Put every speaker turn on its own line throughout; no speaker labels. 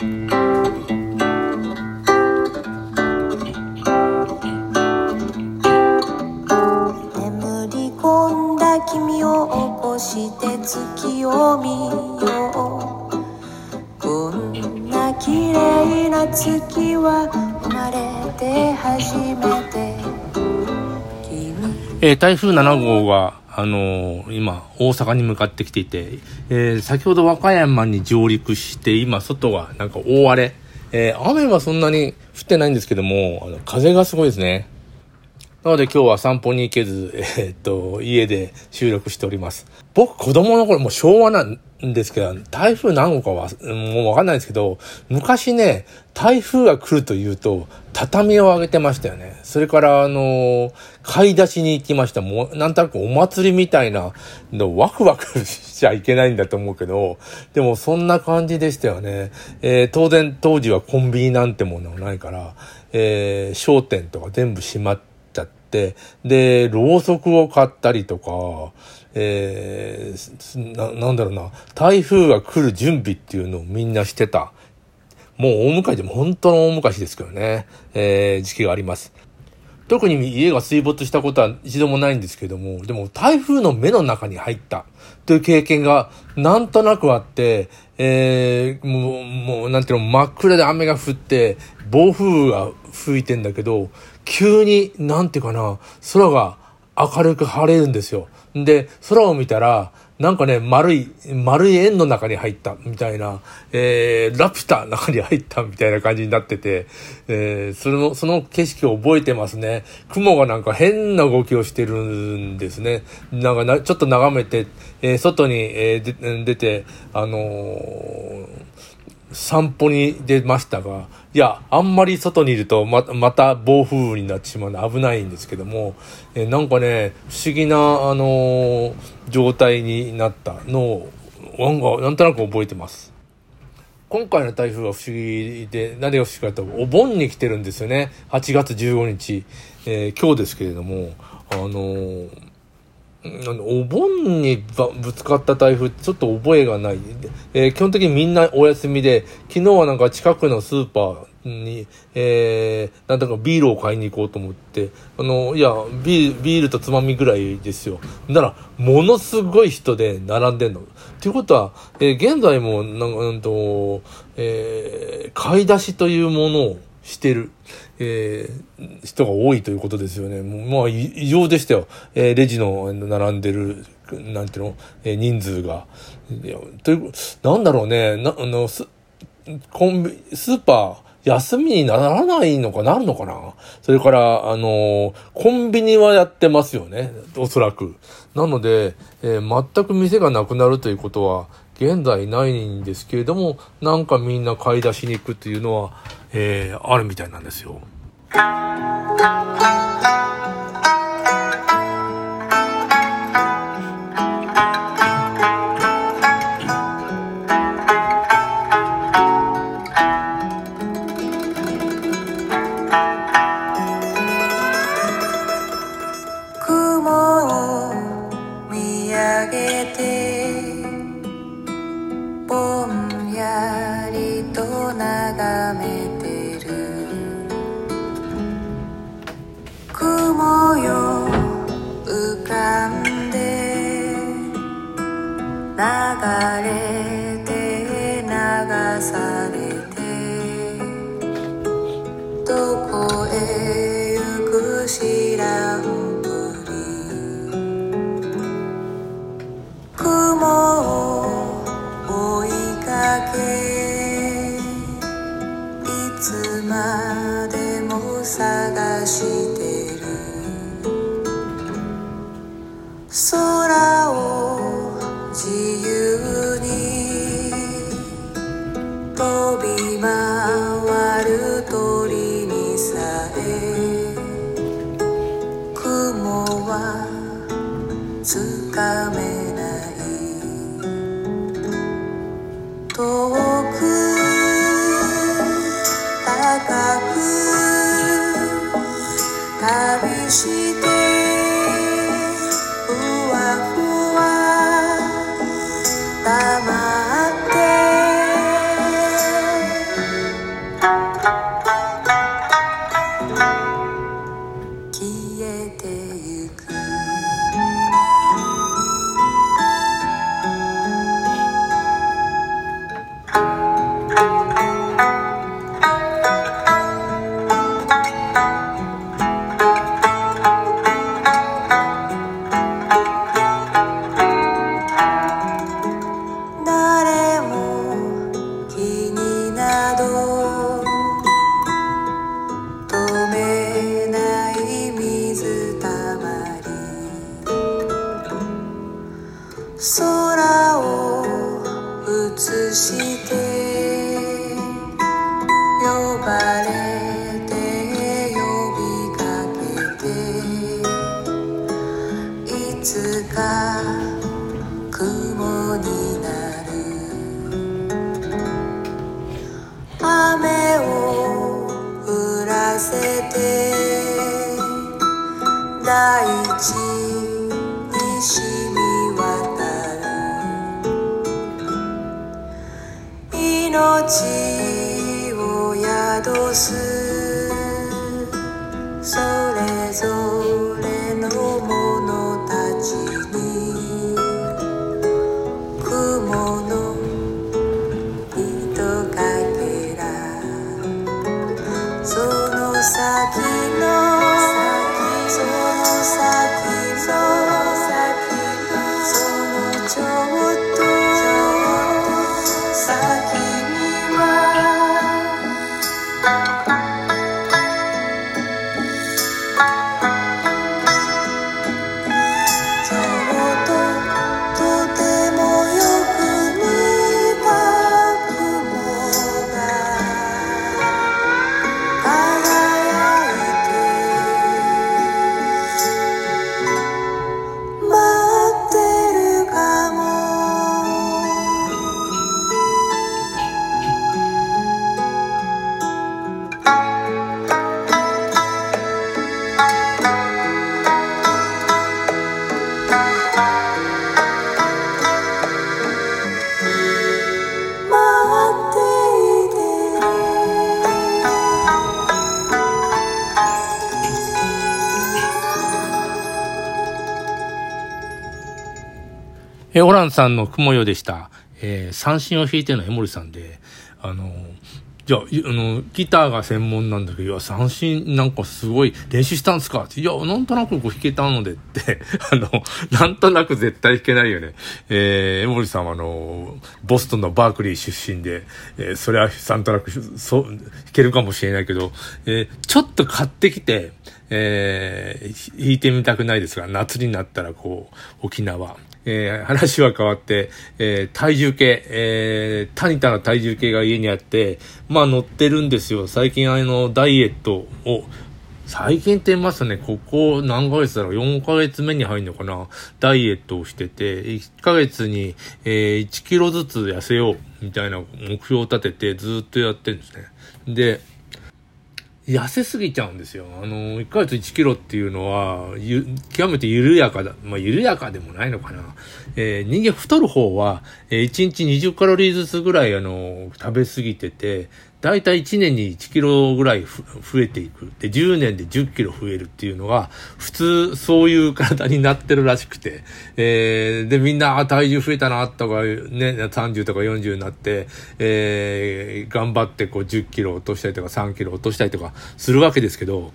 眠り込んだ君を起こして月を見よう。こんな綺麗な月は生まれて初めて。
えー台風7号が、あのー今、大阪に向かってきていて、えー先ほど和歌山に上陸して、今、外がなんか大荒れ。えー雨はそんなに降ってないんですけども、あの風がすごいですね。なので今日は散歩に行けず、えーっと、家で収録しております。僕、子供の頃、もう昭和なんですけど、台風何号かは、もうわかんないですけど、昔ね、台風が来るというと、畳を上げてましたよね。それから、あのー買い出しに行きました。もう、なんとなくお祭りみたいなの、ワクワクしちゃいけないんだと思うけど、でもそんな感じでしたよね。えー当然当時はコンビニなんてものはないから、えー商店とか全部閉まっちゃって、で、ろうそくを買ったりとか、えーな、なんだろうな、台風が来る準備っていうのをみんなしてた。もう大昔でも本当の大昔ですけどね、えー時期があります。特に家が水没したことは一度もないんですけども、でも台風の目の中に入ったという経験がなんとなくあって、えー、もう、もう、なんていうの、真っ暗で雨が降って、暴風が吹いてんだけど、急に、なんていうかな、空が明るく晴れるんですよ。で、空を見たら、なんかね、丸い、丸い円の中に入ったみたいな、えー、ラピュタの中に入ったみたいな感じになってて、えー、その、その景色を覚えてますね。雲がなんか変な動きをしてるんですね。なんかな、ちょっと眺めて、えー外に、えー出て、あのー散歩に出ましたが、いや、あんまり外にいるとま、また暴風雨になってしまうので危ないんですけども、えなんかね、不思議な、あのー状態になったのを、なんか、なんとなく覚えてます。今回の台風は不思議で、何が不思議かと、お盆に来てるんですよね。8月15日、えー今日ですけれども、あのーあのお盆にばぶつかった台風ちょっと覚えがない。えー基本的にみんなお休みで、昨日はなんか近くのスーパーに、えー、なんだかビールを買いに行こうと思って、あの、いや、ビール、ビールとつまみぐらいですよ。なら、ものすごい人で並んでんの。ということは、えー現在も、なんか、うんと、えー買い出しというものをしてる、えー人が多いということですよね。もうまあ、異常でしたよ。えーレジの並んでる、なんていうの、えー人数が。いやという、なんだろうね、な、あの、す、コンビ、スーパー、休みにならないのかなるのかな？それから、あの、コンビニはやってますよね。おそらく。なので、えー全く店がなくなるということは、現在ないんですけれども、なんかみんな買い出しに行くっていうのは、えーあるみたいなんですよ。
んしてる。空を自由に飛び回る鳥にさえ。雲はつかめ旅し空を映して呼ばれて呼びかけていつか雲になる。雨を降らせて大地血を宿す。それぞれの者たちに。
えーオランさんの雲よでした。えー三振を弾いてるのは江森さんで、あの、じゃあ、あの、ギターが専門なんだけど、いや、三振なんかすごい練習したんですか、いや、なんとなくこう弾けたのでって、あの、なんとなく絶対弾けないよね。えー、江森さんはあの、ボストンのバークリー出身で、えーそれはなんとなく、そう、弾けるかもしれないけど、えーちょっと買ってきて、えー弾いてみたくないですが、夏になったらこう、沖縄、えー話は変わって、えー体重計、えータニタの体重計が家にあって、まあ乗ってるんですよ。最近あの、ダイエットを、最近って言いますとね、ここ何ヶ月だろう ?4 ヶ月目に入るのかなダイエットをしてて、1ヶ月に、えー1キロずつ痩せよう、みたいな目標を立ててずっとやってるんですね。で、痩せすぎちゃうんですよ。あの、1ヶ月1キロっていうのは、ゆ、極めて緩やかだ。まあ、緩やかでもないのかな。えー人間太る方は、えー1日20カロリーずつぐらい、あの、食べ過ぎてて、だいたい1年に1キロぐらい増えていく。で、10年で10キロ増えるっていうのが、普通、そういう体になってるらしくて、えーで、みんな、体重増えたな、とか、ね、30とか40になって、えー頑張ってこう10キロ落としたりとか3キロ落としたりとかするわけですけど、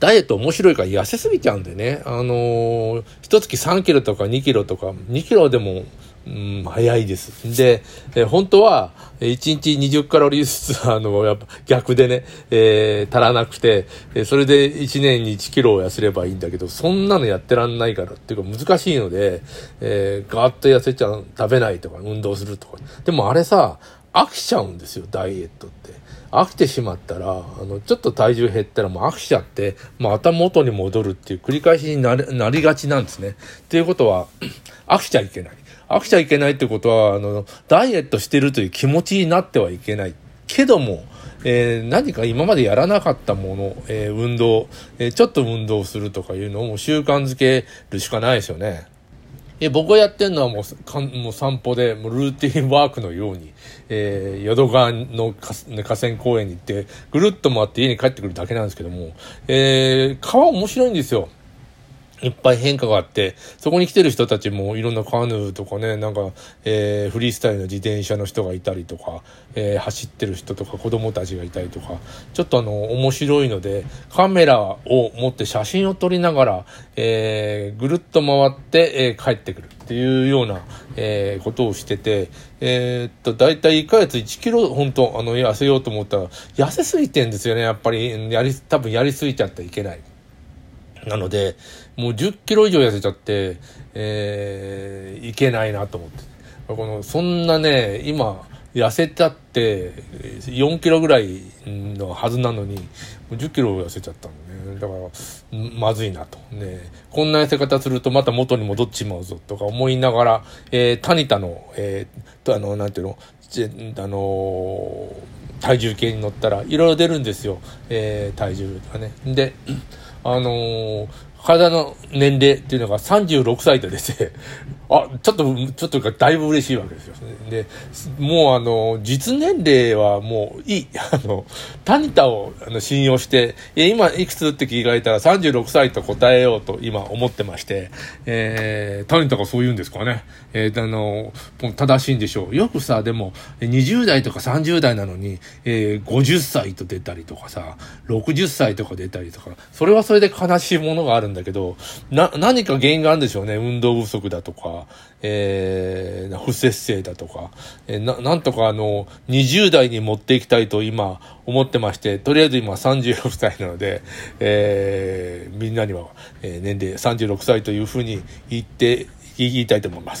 ダイエット面白いから痩せすぎちゃうんでね。あのー、一月3キロとか2キロとか、2キロでも、うん、早いです。で、え本当は、1日20カロリーずつ、あの、やっぱ逆でね、えー足らなくて、えそれで1年に1キロを痩せればいいんだけど、そんなのやってらんないからっていうか難しいので、えーガーッと痩せちゃう、食べないとか、運動するとか。でもあれさ、飽きちゃうんですよ、ダイエットって。飽きてしまったら、あの、ちょっと体重減ったらもう飽きちゃって、また元に戻るっていう繰り返しになりがちなんですね。っていうことは、飽きちゃいけない。飽きちゃいけないってことは、あの、ダイエットしてるという気持ちになってはいけない。けども、えー何か今までやらなかったもの、えー運動、えーちょっと運動するとかいうのをも習慣づけるしかないですよね。え僕がやってるのはもうかもう散歩でもうルーティンワークのように、えー淀川の河河川公園に行ってぐるっと回って家に帰ってくるだけなんですけども、えー川面白いんですよ。いっぱい変化があって、そこに来てる人たちもいろんなカヌーとかね、なんか、えーフリースタイルの自転車の人がいたりとか、えー走ってる人とか子供たちがいたりとか、ちょっとあの、面白いので、カメラを持って写真を撮りながら、えーぐるっと回って、えー帰ってくるっていうような、えーことをしてて、えーっと、だいたい1ヶ月1キロ、本当あの、痩せようと思ったら、痩せすぎてんですよね、やっぱり。やり、多分やりすぎちゃってはいけない。なので、もう10キロ以上痩せちゃって、えーいけないなと思って。この、そんなね、今、痩せたって、4キロぐらいのはずなのに、もう10キロ痩せちゃったんでね。だから、まずいなと。ね、こんな痩せ方するとまた元に戻っちまうぞとか思いながら、えータニタの、えーと、あの、なんていうの、あのー体重計に乗ったらいろいろ出るんですよ、えー体重がね。で、あのー体の年齢っていうのが36歳とですね、あ、ちょっと、ちょっとか、だいぶ嬉しいわけですよ。で、もうあの、実年齢はもういい。あの、タニタをあの信用して、え、今いくつって聞かれたら36歳と答えようと今思ってまして、えー、タニタがそう言うんですかね。えー、あの、正しいんでしょう。よくさ、でも、20代とか30代なのに、えー、50歳と出たりとかさ、60歳とか出たりとか、それはそれで悲しいものがあるんだけど、な、何か原因があるんでしょうね。運動不足だとかか、えー、不節制だとか、えー、な、なんとかあの、20代に持っていきたいと今思ってまして、とりあえず今36歳なので、えー、みんなには、えー、年齢36歳というふうに言って、言いたいと思います。